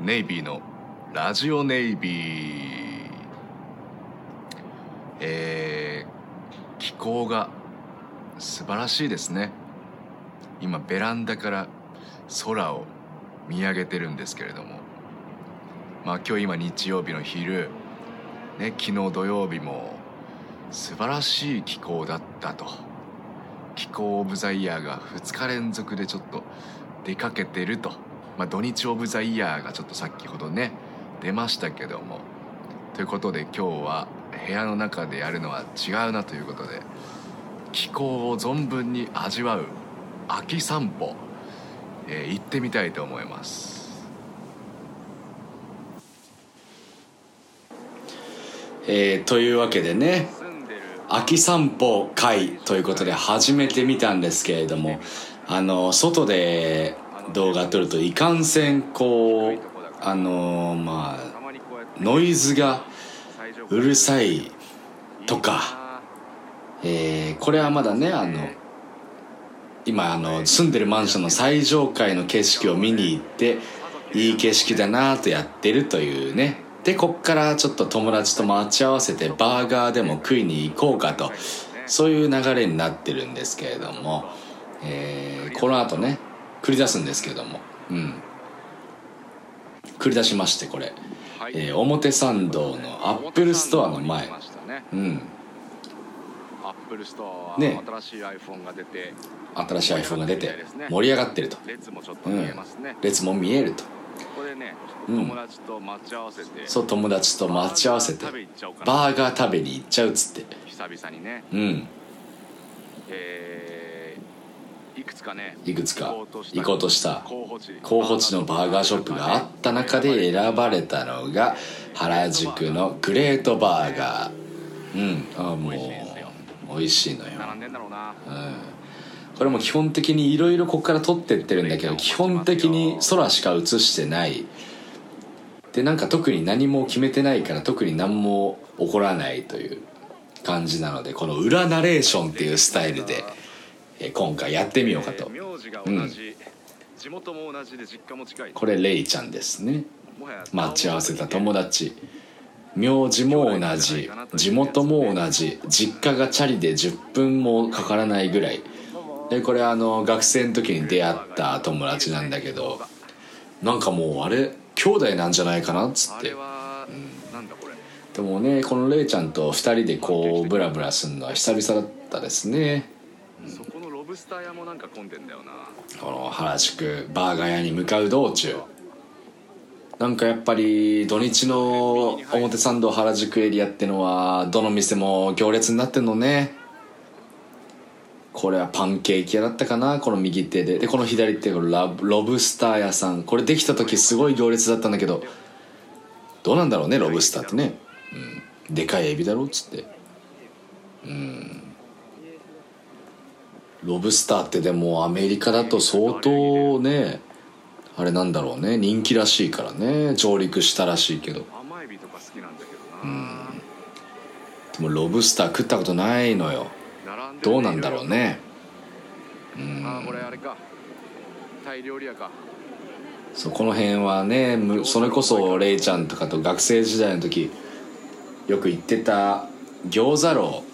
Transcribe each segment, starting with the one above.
ネイビーのラジオネイビー。えー、気候が素晴らしいですね。今ベランダから空を見上げてるんですけれども。まあ今日今日曜日の昼。ね昨日土曜日も素晴らしい気候だったと。気候オブザイヤーが2日連続でちょっと出かけてると、まあ、土日オブザイヤーがちょっと先ほどね出ましたけども。ということで今日は部屋の中でやるのは違うなということで気候を存分に味わう秋散歩、えー行ってみたいと思います。えーというわけでね秋散歩会ということで始めてみたんですけれどもあの外で動画撮るといかんせんこうあのまあノイズがうるさいとか、えーこれはまだねあの今あの住んでるマンションの最上階の景色を見に行っていい景色だなとやってるというね。でこっからちょっと友達と待ち合わせてバーガーでも食いに行こうかとそういう流れになってるんですけれども、えーこの後ね繰り出すんですけれども。うん。繰り出しましてこれ、えー表参道の Apple Store の前。うん。 Apple Store はね。新しい iPhone が出て新しい iPhone が出て盛り上がってると。列もちょっとうん見えますね、列も見えると。こねうん。友達と待ち合わせて、そう友達と待ち合わせてバーガー食べに行っちゃうっつって。久々にね。うん。えーいくつかねいくつか行こうとした。候補地のバーガーショップがあった中で選ばれたのが原宿のグレートバーガー。うん。あもう美味しいのよ、並んでんだろうん、これも基本的にいろいろここから撮ってってるんだけど基本的に空しか映してない。でなんか特に何も決めてないから特に何も起こらないという感じなのでこの裏ナレーションっていうスタイルで。えー今回やってみようかと。えー名字が同じ、地元も同じで実家も近い。これレイちゃんですね。待ち合わせた友達。名字も同じ。地元も同じ。実家がチャリで10分もかからないぐらい。でこれあの学生の時に出会った友達なんだけどなんかもうあれ兄弟なんじゃないかなっつあって。れは、なんでもねこのレイちゃんと2人でこうブラブラするのは久々だったですねスター屋もなんか混んでんだよな。この原宿バーガー屋に向かう道中なんかやっぱり土日の表参道原宿エリアってのはどの店も行列になってんのね。これはパンケーキ屋だったかなこの右手で。でこの左手がラロブスター屋さん。これできた時すごい行列だったんだけど。どうなんだろうねロブスターってね、うん、でかいエビだろっつって。ロブスターってでもアメリカだと相当ねあれなんだろうね人気らしいからね上陸したらしいけど。甘エビとか好きなん。だけどな、でもロブスター食ったことないのよ。どうなんだろうね。あこれあれか。タイ料理屋か。そうこの辺はねむそれこそレイちゃんとかと学生時代の時よく行ってた餃子楼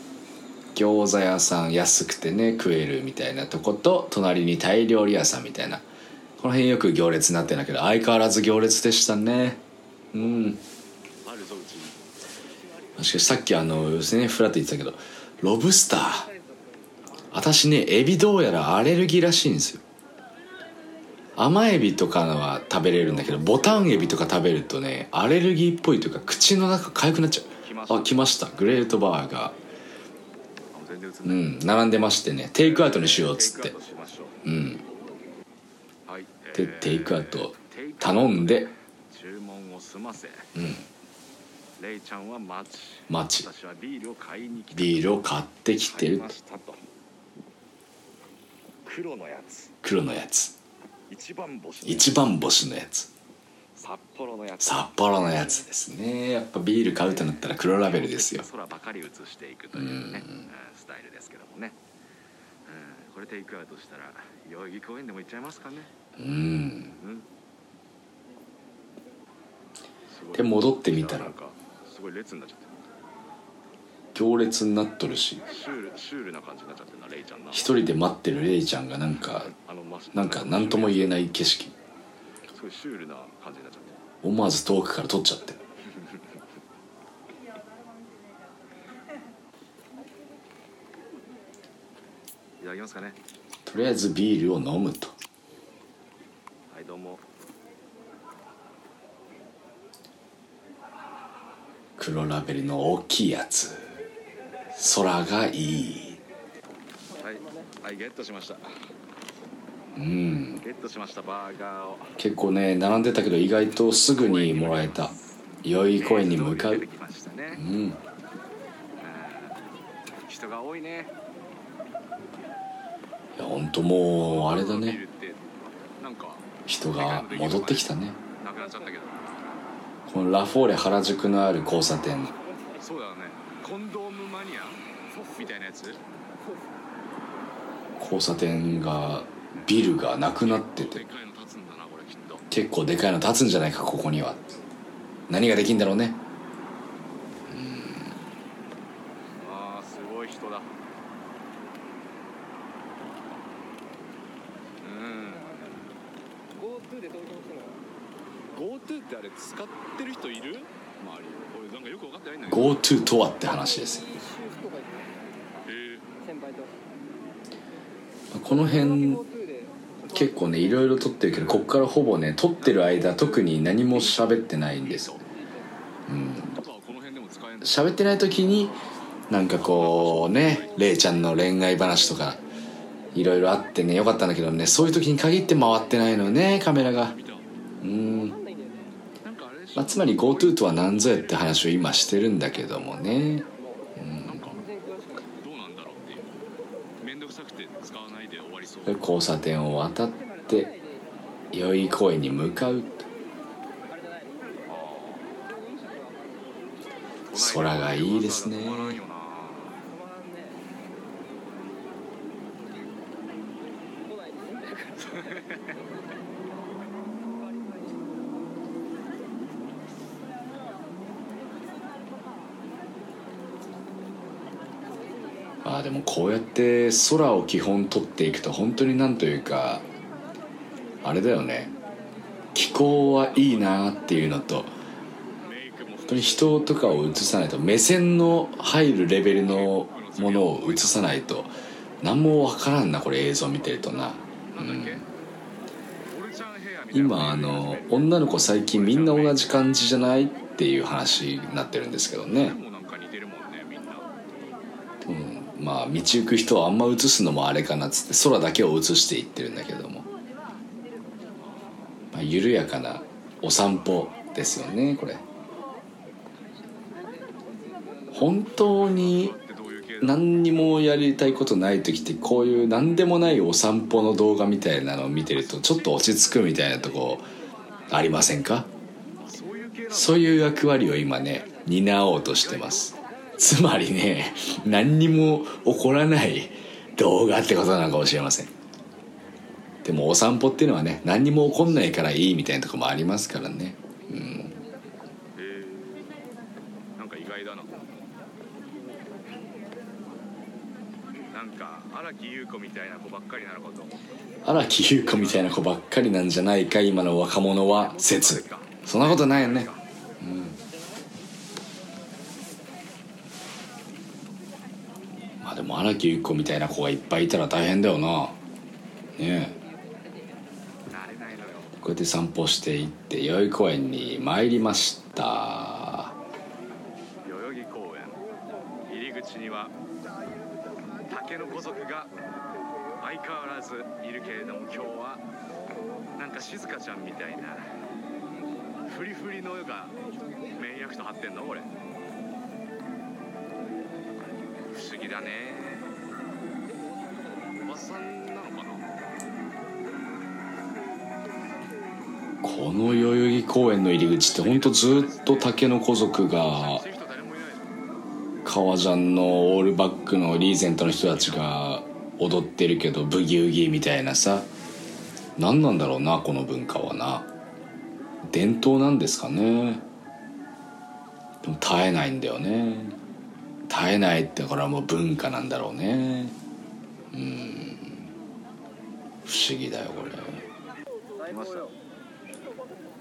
餃子屋さん安くてね食えるみたいなとこと隣にタイ料理屋さんみたいな。この辺よく行列になってんだけど相変わらず行列でしたね。うん。しかしさっきあのねフラッと言ってたけどロブスター。私ねエビどうやらアレルギーらしいんですよ。甘エビとかのは食べれるんだけどボタンエビとか食べるとねアレルギーっぽいというか口の中痒くなっちゃう。あ来ました。グレートバーガー。あ全然映んうん並んでましてね。テイクアウトにしようっつって。テイクアウトしましょう。ん。うはい。でテイクアウト。頼んで。注文を済ませ。うん。レイちゃんは待ち。待ち。ビールを買いに来た。ビールを買ってきてる黒のやつ。黒のやつ。一番星一番星のやつ札幌のやつ札幌のやつですね。やっぱビール買うとなったら黒ラベルですよ。空ばかり映していくというね、うん。スタイルですけどもね、うん、これテイクアウトしたら代々木公園でも行っちゃいますかね。うん。うん。で戻ってみたら。すごい列になっちゃって。行列になっとるし。一人で待ってるレイちゃんがなんかなんか何とも言えない景色。すごいシュールな感じになっちゃって。思わず遠くから撮っちゃって。いただきますかね。とりあえずビールを飲むと。はいどうも。黒ラベルの大きいやつ。空がいい。はいはいゲットしましたうん。ゲットしましたバーガーを。結構ね並んでたけど意外とすぐにもらえた。良い声に向かう。ね。うん。人が多いね。いや本当もうあれだね。人が戻ってきたね。なくなっちゃったけど。このラフォーレ原宿のある交差点。そうだよね。コンドームマニアみたいなやつ？交差点がビルがなくなってて結構でかいの立つんじゃないかここには。何ができんだろうね。あーすごい人だ。うん。GoTo でしの？GoTo ってあれ使ってる人いる？周り。俺なんかよく分かってないんだけど。GoTo とはって話ですえ先輩と。この辺結構ねいろいろ撮ってるけどこっからほぼね撮ってる間特に何も喋ってないんです。うん。喋ってない時になんかこうねレイちゃんの恋愛話とかいろいろあってねよかったんだけどねそういう時に限って回ってないのねカメラが。うん。まあ、つまり GoTo とは何ぞやって話を今してるんだけどもねなんか全然詳しくないどうなんだろうっていうめんどくさくて使わないで交差点を渡って良い声に向かう。空がいいですね止まらんよな止まらんね来ないですねああでもこうやって空を基本撮っていくと本当になんというかあれだよね。気候はいいなっていうのと本当に人とかを映さないと目線の入るレベルのものを映さないと何もわからんなこれ映像見てるとな。なん。だっけオルちゃんヘアみたいな今あの女の子最近みんな同じ感じじゃないっていう話になってるんですけどねでもなんか似てるもんねみんなうん、まあ道行く人をあんま映すのもあれかなっつって空だけを映していってるんだけども、まあ、緩やかなお散歩ですよねこれ。本当に何にもやりたいことない時ってこういう何でもないお散歩の動画みたいなのを見てるとちょっと落ち着くみたいなとこありませんか？そういう役割を今ね担おうとしてます。つまりね何にも起こらない動画ってことなのかもしれません。でもお散歩っていうのはね何にも起こんないからいいみたいなとこもありますからね。うん。なんか意外だな。なんか荒木優子みたいな子ばっかりなのかと思った。荒木優子みたいな子ばっかりなんじゃないか今の若者は説。そんなことないよねまあでも荒木優子みたいな子がいっぱいいたら大変だよな。ねえ。こうやって散歩していって代々木公園に参りました。代々木公園入り口には竹の子族が相変わらずいるけれども今日はなんか静香ちゃんみたいなフリフリの絵がメイン役と張ってんのこれ。不思議だね。この代々木公園の入り口ってほんとずっと竹の子族が革ジャンのオールバックのリーゼントの人たちが踊ってるけどブギウギみたいなさ。何なんだろうなこの文化はな。伝統なんですかね。でも絶えないんだよね。絶えないってこれはもう文化なんだろうね。うん。不思議だよこれ。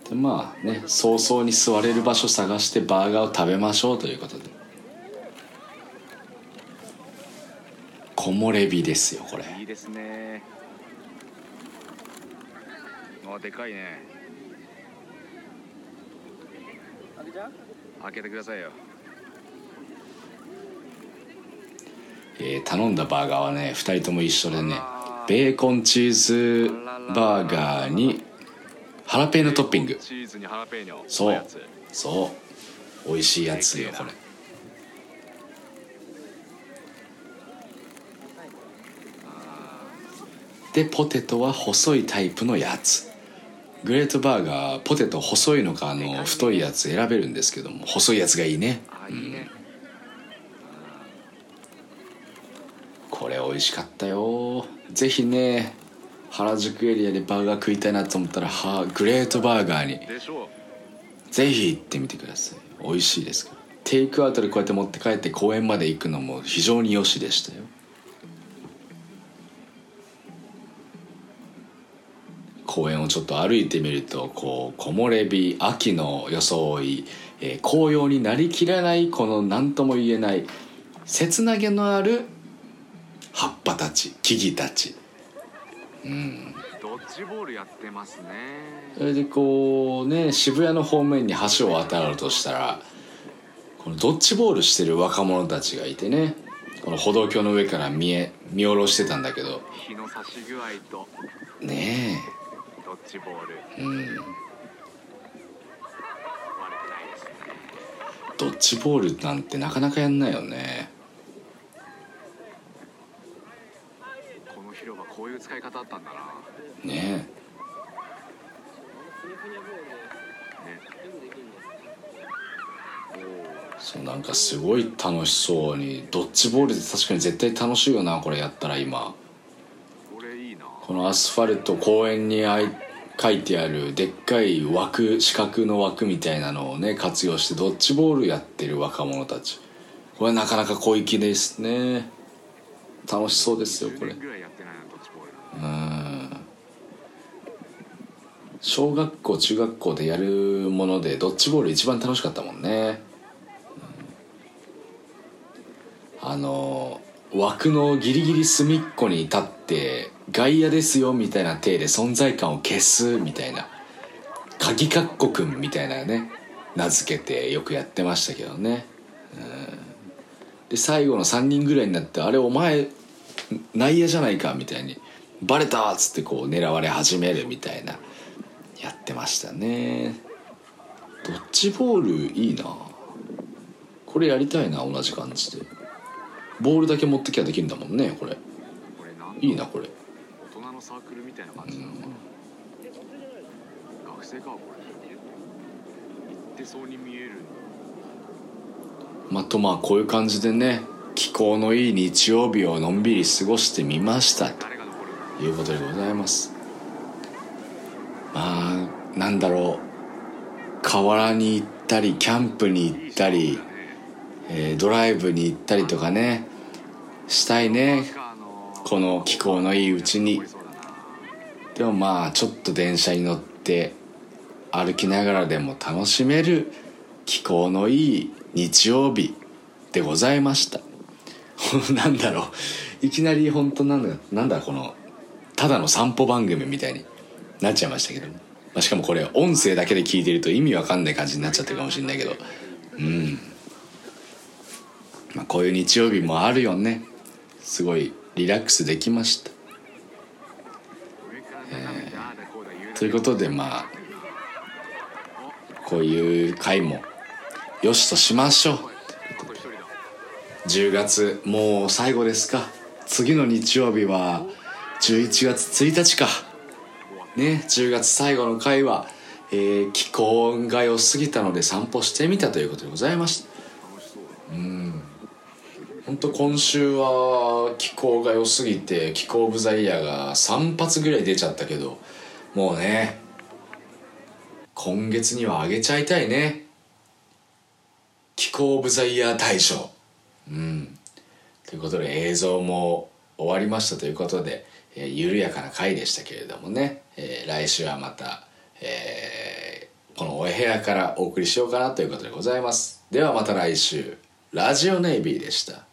でまあね早々に座れる場所探してバーガーを食べましょうということで。木漏れ日ですよこれ。いいですね。あでかいね。開けちゃう開けてくださいよ。えー頼んだバーガーはね2人とも一緒でねベーコンチーズバーガーにハラペーニョトッピング。チーズにハラペーニョ。そう。そう。美味しいやつよこれ。でポテトは細いタイプのやつ。グレートバーガーポテト細いのかあの太いやつ選べるんですけども細いやつがいいね。あいいね、これ美味しかったよ。ぜひね原宿エリアでバーガー食いたいなと思ったらはグレートバーガーに。ぜひ行ってみてください。美味しいですから。テイクアウトでこうやって持って帰って公園まで行くのも非常に良しでしたよ。公園をちょっと歩いてみるとこう木漏れ日秋の装い、えー紅葉になりきらないこの何とも言えない切なげのある葉っぱたち木々たち。ドッジボールやってますねそれでこうね渋谷の方面に橋を渡ろうとしたらこのドッジボールしてる若者たちがいてねこの歩道橋の上から見え見下ろしてたん。だけど日の差し具合とねえドッジボールうん。悪くないですねドッジボールなん。てなかなかやん。ないよねこの広場こういう使い方あったんだな。ねえ。そうなんかすごい楽しそうにドッジボールで確かに絶対楽しいよなこれやったら今。これいいな。このアスファルト公園にあい書いてあるでっかい枠四角の枠みたいなのをね活用してドッジボールやってる若者たち。これなかなか小粋ですね。楽しそうですよこ10れ年ぐらいやってないなドッジボールうん小学校中学校でやるものでドッジボール一番楽しかったもんね、うん。あの枠のギリギリ隅っこに立って外野ですよみたいな体で存在感を消すみたいな鍵かっこくんみたいなね名付けてよくやってましたけどね、うん。で最後の3人ぐらいになって「あれお前内野じゃないか」みたいに「バレた!」っつってこう狙われ始めるみたいな。やってましたね。ドッジボールいいな。これやりたいな同じ感じで。ボールだけ持ってきゃできるんだもんねこれ。いいなこれ。大人のサークルみたいな感じなのかな、学生かこれ行ってそうに見える。まあとまあこういう感じでね気候のいい日曜日をのんびり過ごしてみましたということでございますまあなんだろう。河原に行ったりキャンプに行ったり、えードライブに行ったりとかねしたいね。この気候のいいうちに。でもまあちょっと電車に乗って歩きながらでも楽しめる気候のいい日曜日でございました。なんだろう。いきなり本当なんだなんだこのただの散歩番組みたいに。なっちゃいましたけど、まあ、しかもこれ音声だけで聞いてると意味わかんない感じになっちゃってるかもしれないけど。うん。まあこういう日曜日もあるよね。すごいリラックスできました。ということでまあこういう回もよしとしましょう。10月もう最後ですか。次の日曜日は11月1日か。ね10月最後の回は、えー気候が良すぎたので散歩してみたということでございましたうだ本当今週は気候が良すぎて気候オブザイヤーが3発ぐらい出ちゃったけどもうね今月にはあげちゃいたいね。気候オブザイヤー大賞。うん。ということで映像も終わりましたということで、えー緩やかな回でしたけれどもね、えー来週はまた、えーこのお部屋からお送りしようかなということでございます。ではまた来週。ラジオネイビーでした。